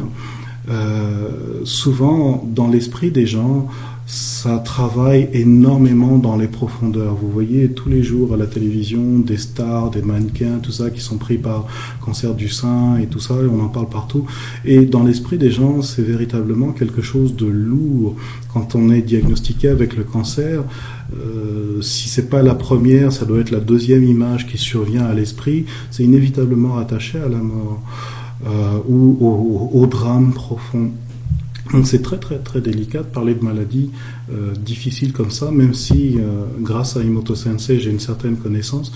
euh, souvent dans l'esprit des gens, ça travaille énormément dans les profondeurs. Vous voyez tous les jours à la télévision des stars, des mannequins, tout ça qui sont pris par cancer du sein et tout ça, et on en parle partout. Et dans l'esprit des gens, c'est véritablement quelque chose de lourd. Quand on est diagnostiqué avec le cancer, euh, si c'est pas la première, ça doit être la deuxième image qui survient à l'esprit. C'est inévitablement attaché à la mort euh, ou au, au drame profond. Donc c'est très très très délicat de parler de maladies euh, difficiles comme ça, même si euh, grâce à Imoto Sensei j'ai une certaine connaissance.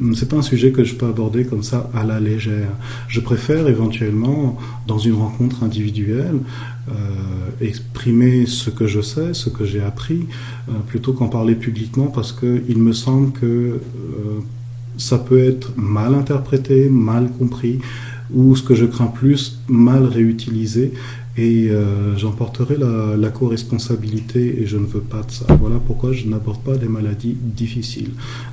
Hum, c'est pas un sujet que je peux aborder comme ça à la légère. Je préfère éventuellement dans une rencontre individuelle euh, exprimer ce que je sais, ce que j'ai appris, plutôt qu'en parler publiquement parce que il me semble que ça peut être mal interprété, mal compris ou ce que je crains plus, mal réutilisé et euh, j'emporterai la, la co-responsabilité et je ne veux pas de ça. Voilà pourquoi je n'aborde pas des maladies difficiles.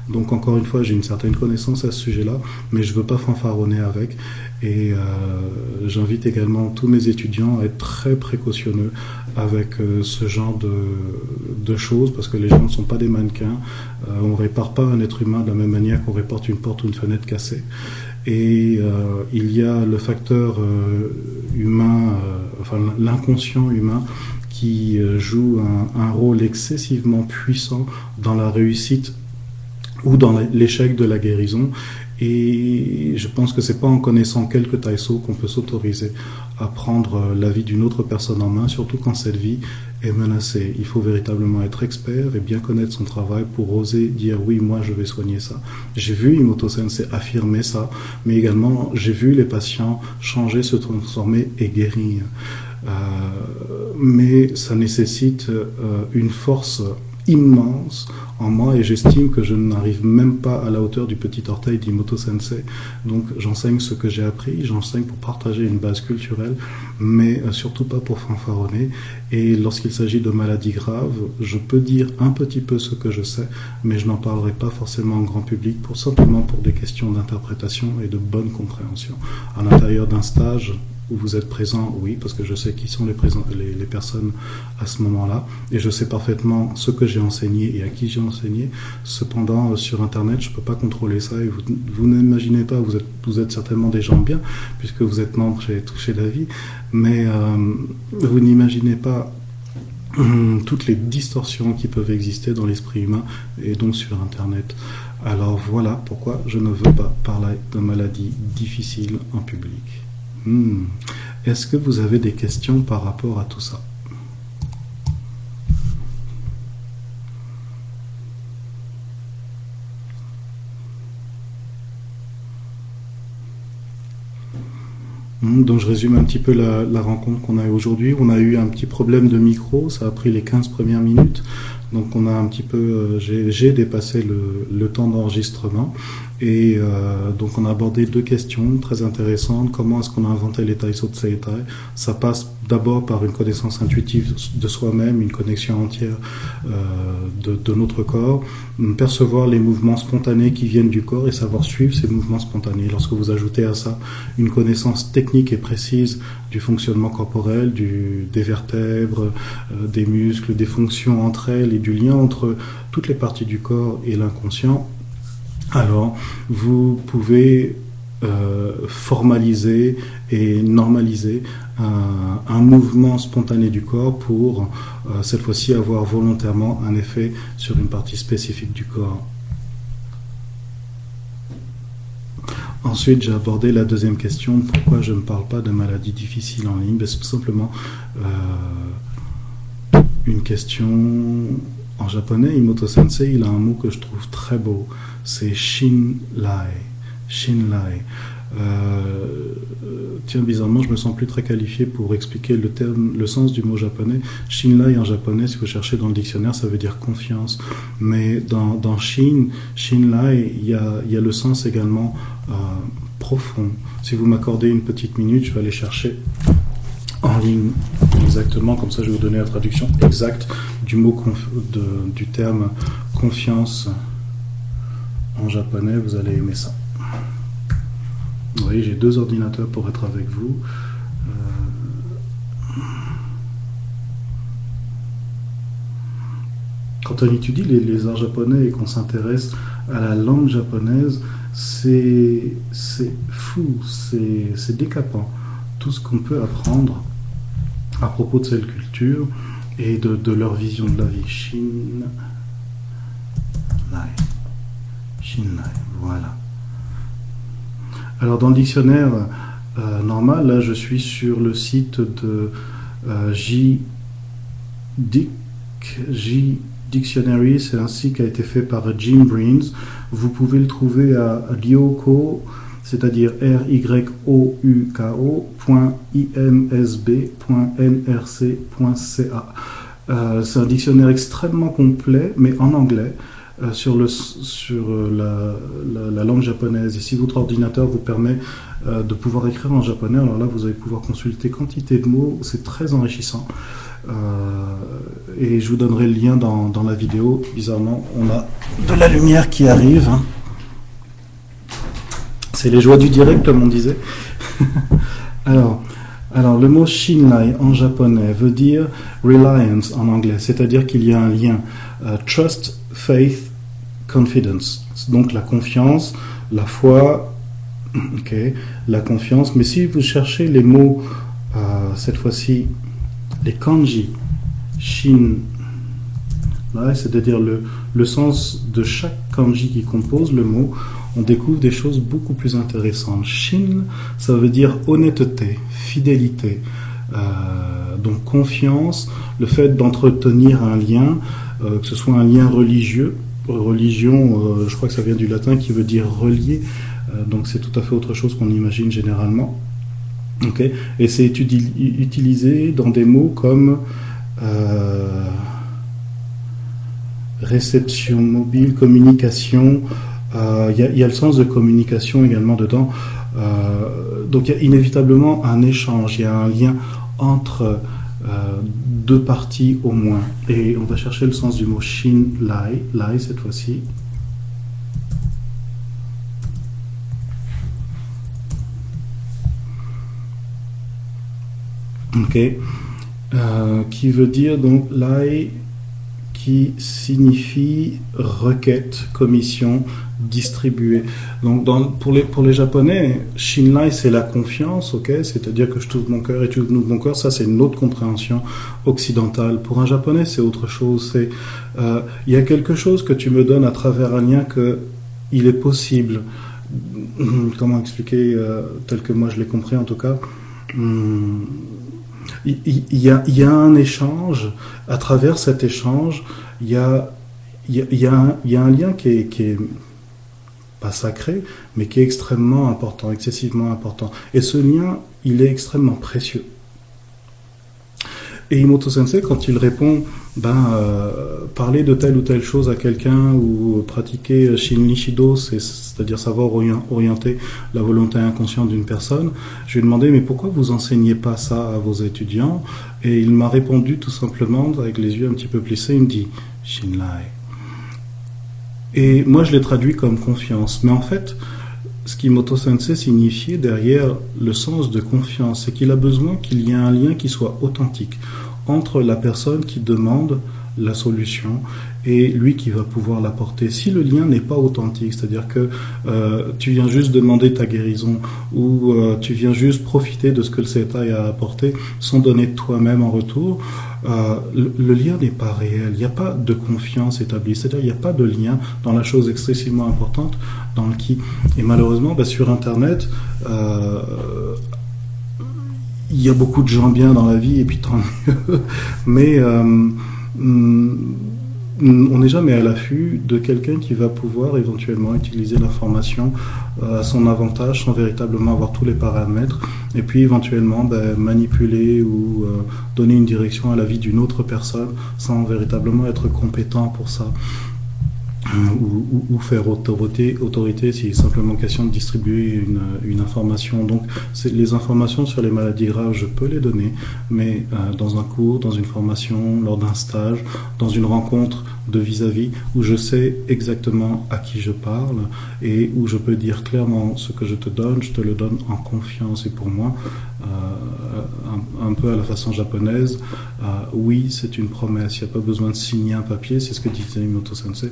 Donc encore une fois, j'ai une certaine connaissance à ce sujet-là, mais je ne veux pas fanfaronner avec. Et euh, j'invite également tous mes étudiants à être très précautionneux avec euh, ce genre de, de, choses, parce que les gens ne sont pas des mannequins. Euh, on ne répare pas un être humain de la même manière qu'on réporte une porte ou une fenêtre cassée. Et euh, il y a le facteur euh, humain, euh, enfin l'inconscient humain, qui joue un, un, rôle excessivement puissant dans la réussite ou dans l'échec de la guérison. Et je pense que c'est pas en connaissant quelques taïsos qu'on peut s'autoriser à prendre la vie d'une autre personne en main, surtout quand cette vie est menacée. Il faut véritablement être expert et bien connaître son travail pour oser dire oui, moi je vais soigner ça. J'ai vu Imoto Sensei affirmer ça, mais également j'ai vu les patients changer, se transformer et guérir. Euh, mais ça nécessite euh, une force immense en moi et j'estime que je n'arrive même pas à la hauteur du petit orteil d'Imoto Sensei. Donc j'enseigne ce que j'ai appris, j'enseigne pour partager une base culturelle, mais euh, surtout pas pour fanfaronner. Et lorsqu'il s'agit de maladies graves, je peux dire un petit peu ce que je sais, mais je n'en parlerai pas forcément en grand public, pour simplement pour des questions d'interprétation et de bonne compréhension. À l'intérieur d'un stage, où vous êtes présent, oui, parce que je sais qui sont les, les, personnes à ce moment-là, et je sais parfaitement ce que j'ai enseigné et à qui j'ai enseigné. Cependant, euh, sur Internet, je ne peux pas contrôler ça, et vous, vous n'imaginez pas, vous êtes, vous êtes certainement des gens bien, puisque vous êtes membre chez Toucher la vie, mais euh, vous n'imaginez pas hum, toutes les distorsions qui peuvent exister dans l'esprit humain et donc sur Internet. Alors voilà pourquoi je ne veux pas parler de maladies difficiles en public. Hmm. Est-ce que vous avez des questions par rapport à tout ça? Hmm, donc je résume un petit peu la, rencontre qu'on a eu aujourd'hui. On a eu un petit problème de micro, ça a pris les 15 premières minutes. Donc on a un petit peu, euh, j'ai dépassé le temps d'enregistrement. Et euh, donc on a abordé deux questions très intéressantes. Comment est-ce qu'on a inventé l'état ISO de Seitai Ça passe d'abord par une connaissance intuitive de soi-même, une connexion entière euh, de, notre corps, percevoir les mouvements spontanés qui viennent du corps et savoir suivre ces mouvements spontanés. Lorsque vous ajoutez à ça une connaissance technique et précise du fonctionnement corporel, des vertèbres, euh, des muscles, des fonctions entre elles et du lien entre toutes les parties du corps et l'inconscient, alors vous pouvez euh, formaliser et normaliser un, mouvement spontané du corps pour euh, cette fois-ci avoir volontairement un effet sur une partie spécifique du corps. Ensuite, j'ai abordé la deuxième question, pourquoi je ne parle pas de maladies difficiles en ligne? Ben, C'est simplement euh, une question en japonais. Imoto Sensei, il a un mot que je trouve très beau c'est Shinlai. Shinlai. Euh, tiens, bizarrement, je me sens plus très qualifié pour expliquer le terme, le sens du mot japonais. Shinlai en japonais, si vous cherchez dans le dictionnaire, ça veut dire confiance. Mais dans, dans Shin, Shinlai, il y a, le sens également euh, profond. Si vous m'accordez une petite minute, je vais aller chercher en ligne exactement, comme ça je vais vous donner la traduction exacte du mot du terme confiance en japonais, vous allez aimer ça. Vous voyez, j'ai deux ordinateurs pour être avec vous. Euh, quand on étudie les, arts japonais et qu'on s'intéresse à la langue japonaise, c'est fou, c'est décapant. Tout ce qu'on peut apprendre à propos de cette culture et de, leur vision de la vie. Shin voilà. Alors dans le dictionnaire euh, normal, là je suis sur le site de euh, J, Dictionary, c'est un site qui a été fait par Jim Breens. Vous pouvez le trouver à, Lyoko, c'est-à-dire r y o u k euh, c'est un dictionnaire extrêmement complet, mais en anglais. Euh, sur, le, sur euh, la, langue japonaise. Et si votre ordinateur vous permet euh, de pouvoir écrire en japonais, alors là, vous allez pouvoir consulter quantité de mots. C'est très enrichissant. et je vous donnerai le lien dans, dans, la vidéo. Bizarrement, on a de la lumière qui arrive. Hein. C'est les joies du direct, comme on disait. alors, alors, le mot Shinlai en japonais veut dire reliance en anglais, c'est-à-dire qu'il y a un lien. trust faith, confidence. Donc la confiance, la foi, ok, la confiance. Mais si vous cherchez les mots, euh, cette fois-ci, les kanji, shin, c'est-à-dire le, le sens de chaque kanji qui compose le mot, on découvre des choses beaucoup plus intéressantes. Shin, ça veut dire honnêteté, fidélité, euh, donc confiance, le fait d'entretenir un lien, euh, que ce soit un lien religieux. Religion, euh, je crois que ça vient du latin qui veut dire relier, donc c'est tout à fait autre chose qu'on imagine généralement. Et c'est utilisé dans des mots comme réception mobile, communication. Il y, a le sens de communication également dedans. donc il y a inévitablement un échange, il y a un lien entre euh, deux parties au moins. Et on va chercher le sens du mot shin lai, lai cette fois-ci. Ok. Euh, qui veut dire donc lai qui signifie requête, commission, distribuer. Donc pour, les, pour les Japonais, Shinlai c'est la confiance, ok, c'est-à-dire que je trouve mon cœur et tu ouvres mon cœur, ça c'est une autre compréhension occidentale. Pour un Japonais c'est autre chose, c'est euh, il y a quelque chose que tu me donnes à travers un lien que il est possible, comment expliquer, euh, tel que moi je l'ai compris en tout cas, hum, il y, a, y, a, un échange. À travers cet échange, il y a, a, y, a un, y a un lien qui est pas sacré, mais qui est extrêmement important, excessivement important. Et ce lien, il est extrêmement précieux. Et Imoto Sensei, quand il répond, ben, euh, parler de telle ou telle chose à quelqu'un ou pratiquer Shin Nishido, c'est-à-dire savoir orienter la volonté inconsciente d'une personne, je lui ai demandé, mais pourquoi vous enseignez pas ça à vos étudiants? Et il m'a répondu tout simplement, avec les yeux un petit peu plissés, il me dit, Shinlai. Et moi, je l'ai traduit comme confiance. Mais en fait, ce qu'Imoto Sensei signifiait derrière le sens de confiance, c'est qu'il a besoin qu'il y ait un lien qui soit authentique entre la personne qui demande la solution et lui qui va pouvoir l'apporter. Si le lien n'est pas authentique, c'est-à-dire que euh, tu viens juste demander ta guérison ou euh, tu viens juste profiter de ce que le Setai a apporté sans donner de toi-même en retour, euh, le, lien n'est pas réel. Il n'y a pas de confiance établie. C'est-à-dire il n'y a pas de lien dans la chose excessivement importante dans le qui. Et malheureusement, bah, sur Internet, il y a beaucoup de gens bien dans la vie et puis tant mieux. Mais mm, on n'est jamais à l'affût de quelqu'un qui va pouvoir éventuellement utiliser l'information euh, à son avantage sans véritablement avoir tous les paramètres et puis éventuellement ben, manipuler ou euh, donner une direction à la vie d'une autre personne sans véritablement être compétent pour ça. Ou, ou, faire autorité, autorité s'il est simplement question de distribuer une, une information. Donc les informations sur les maladies graves, je peux les donner, mais euh, dans un cours, dans une formation, lors d'un stage, dans une rencontre de vis-à-vis, où je sais exactement à qui je parle et où je peux dire clairement ce que je te donne, je te le donne en confiance. Et pour moi, euh, un, peu à la façon japonaise, euh, oui, c'est une promesse. Il n'y a pas besoin de signer un papier, c'est ce que disait Imoto Sensei.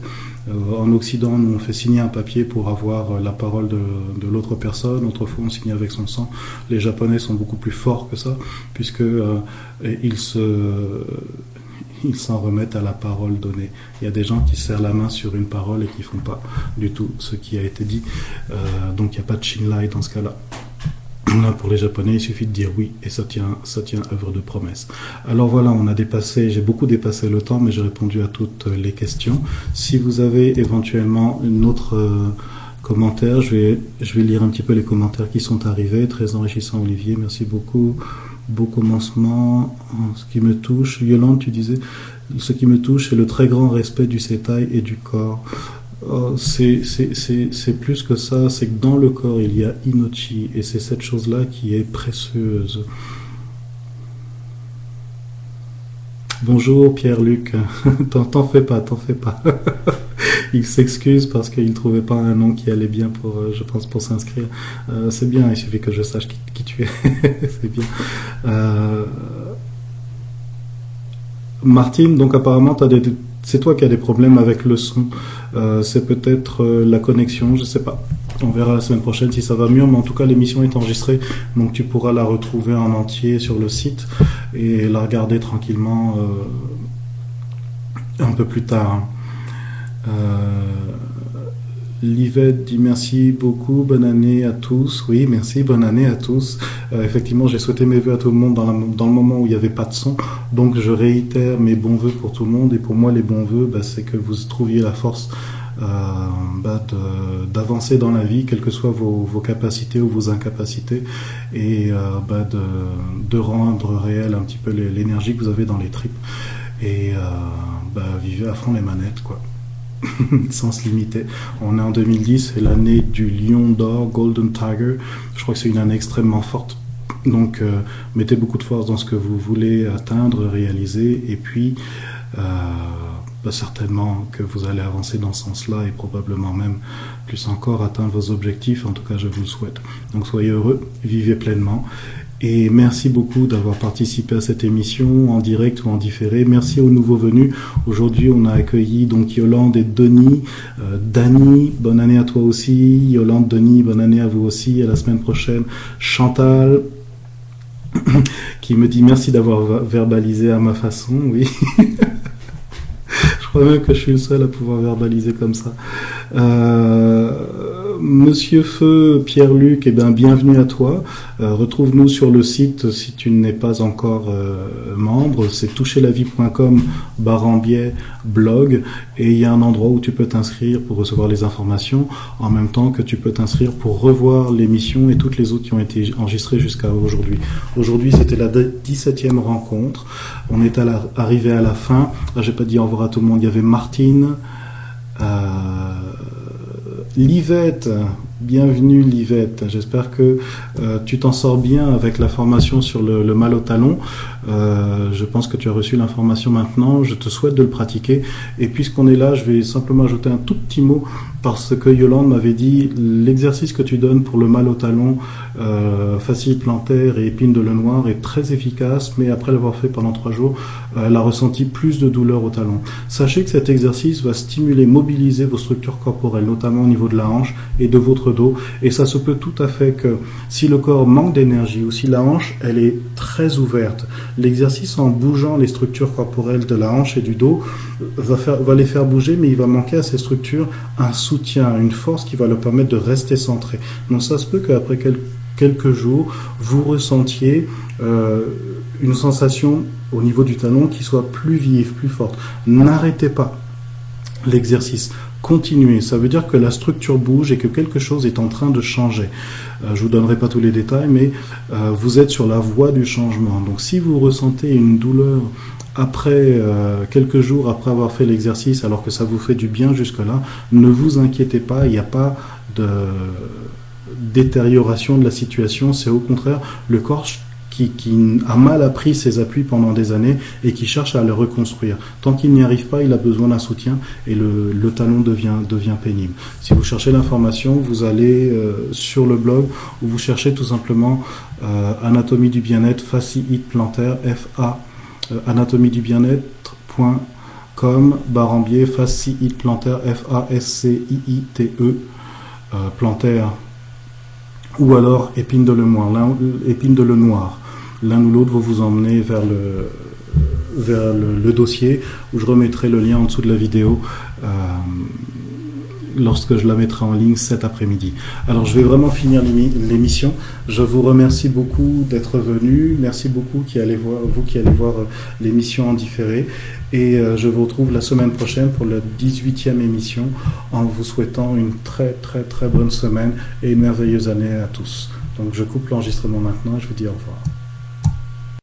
Euh, en Occident, nous, on fait signer un papier pour avoir la parole de, l'autre personne. Autrefois, on signait avec son sang. Les Japonais sont beaucoup plus forts que ça, puisque ils se ils s'en remettent à la parole donnée. Il y a des gens qui serrent la main sur une parole et qui font pas du tout ce qui a été dit. donc il n'y a pas de shinlai dans ce cas-là. Là, pour les Japonais, il suffit de dire oui et ça tient, ça tient œuvre de promesse. Alors voilà, on a dépassé, j'ai beaucoup dépassé le temps, mais j'ai répondu à toutes les questions. Si vous avez éventuellement une autre euh, commentaire, je vais, je vais lire un petit peu les commentaires qui sont arrivés. Très enrichissant, Olivier, merci beaucoup. Beau commencement. Ce qui me touche, Yolande, tu disais, ce qui me touche, c'est le très grand respect du sétail et du corps. Oh, c'est plus que ça, c'est que dans le corps, il y a Inochi, et c'est cette chose-là qui est précieuse. Bonjour Pierre-Luc, t'en fais pas, t'en fais pas. il s'excuse parce qu'il ne trouvait pas un nom qui allait bien pour, euh, je pense, pour s'inscrire. Euh, c'est bien, il suffit que je sache qui, tu es. c'est bien. Euh, Martine, donc apparemment, as des c'est toi qui as des problèmes avec le son. Euh, c'est peut-être euh, la connexion, je sais pas. On verra la semaine prochaine si ça va mieux, mais en tout cas l'émission est enregistrée, donc tu pourras la retrouver en entier sur le site et la regarder tranquillement euh, un peu plus tard. Livette dit merci beaucoup, bonne année à tous. Oui, merci, bonne année à tous. Euh, effectivement, j'ai souhaité mes voeux à tout le monde dans, le moment où il n'y avait pas de son. Donc, je réitère mes bons voeux pour tout le monde. Et pour moi, les bons voeux, bah, c'est que vous trouviez la force euh, bah, d'avancer dans la vie, quelles que soient vos, capacités ou vos incapacités, et euh, bah, de, rendre réel un petit peu l'énergie que vous avez dans les tripes. Et vivez à fond les manettes, quoi. sans se limiter. On est en 2010, c'est l'année du lion d'or, Golden Tiger. Je crois que c'est une année extrêmement forte. Donc, euh, mettez beaucoup de force dans ce que vous voulez atteindre, réaliser, et puis euh, bah, certainement que vous allez avancer dans ce sens-là et probablement même plus encore atteindre vos objectifs. En tout cas, je vous le souhaite. Donc, soyez heureux, vivez pleinement. Et merci beaucoup d'avoir participé à cette émission en direct ou en différé. Merci aux nouveaux venus. Aujourd'hui, on a accueilli donc Yolande et Denis. Euh, Dani, bonne année à toi aussi. Yolande, Denis, bonne année à vous aussi. À la semaine prochaine. Chantal, qui me dit merci d'avoir verbalisé à ma façon. Oui. je crois même que je suis le seul à pouvoir verbaliser comme ça. Euh, Monsieur Feu, Pierre-Luc, eh bien, bienvenue à toi. Euh, retrouve-nous sur le site si tu n'es pas encore euh, membre. C'est toucherlavie.com barambier blog et il y a un endroit où tu peux t'inscrire pour recevoir les informations en même temps que tu peux t'inscrire pour revoir l'émission et toutes les autres qui ont été enregistrées jusqu'à aujourd'hui. Aujourd'hui, c'était la 17e rencontre. On est arrivé à la fin. Là, j'ai pas dit au revoir à tout le monde. Il y avait Martine. Euh, Livette, bienvenue Livette. J'espère que euh, tu t'en sors bien avec la formation sur le, mal au talon. Euh, je pense que tu as reçu l'information maintenant. Je te souhaite de le pratiquer. Et puisqu'on est là, je vais simplement ajouter un tout petit mot parce que Yolande m'avait dit l'exercice que tu donnes pour le mal au talon, euh, facile plantaire et épine de le noir est très efficace, mais après l'avoir fait pendant trois jours, euh, elle a ressenti plus de douleur au talon. Sachez que cet exercice va stimuler, mobiliser vos structures corporelles, notamment au niveau de la hanche et de votre dos, et ça se peut tout à fait que si le corps manque d'énergie ou si la hanche elle est très ouverte, l'exercice en bougeant les structures corporelles de la hanche et du dos va, va les faire bouger, mais il va manquer à ces structures un une force qui va leur permettre de rester centré. Donc ça se peut qu'après quelques jours, vous ressentiez euh, une sensation au niveau du talon qui soit plus vive, plus forte. N'arrêtez pas l'exercice. Continuez. Ça veut dire que la structure bouge et que quelque chose est en train de changer. Euh, je vous donnerai pas tous les détails, mais euh, vous êtes sur la voie du changement. Donc si vous ressentez une douleur après euh, quelques jours après avoir fait l'exercice, alors que ça vous fait du bien jusque-là, ne vous inquiétez pas, il n'y a pas de détérioration de la situation, c'est au contraire le corps qui, a mal appris ses appuis pendant des années et qui cherche à le reconstruire. Tant qu'il n'y arrive pas, il a besoin d'un soutien et le, talon devient, devient pénible. Si vous cherchez l'information, vous allez euh, sur le blog ou vous cherchez tout simplement euh, Anatomie du bien-être, fasciite plantaire, F-A anatomie du bien-être.com, barambier, fasciite plantaire, F-A-S-C-I-I-T-E, euh, plantaire, ou alors épine de le noir, épine de le noir. L'un ou l'autre va vous emmener vers le, vers le, dossier où je remettrai le lien en dessous de la vidéo. Euh, lorsque je la mettrai en ligne cet après-midi. Alors je vais vraiment finir l'émission. Je vous remercie beaucoup d'être venu. Merci beaucoup qui allez voir, vous qui allez voir euh, l'émission en différé. Et euh, je vous retrouve la semaine prochaine pour la 18e émission en vous souhaitant une très très très bonne semaine et une merveilleuse année à tous. Donc je coupe l'enregistrement maintenant et je vous dis au revoir.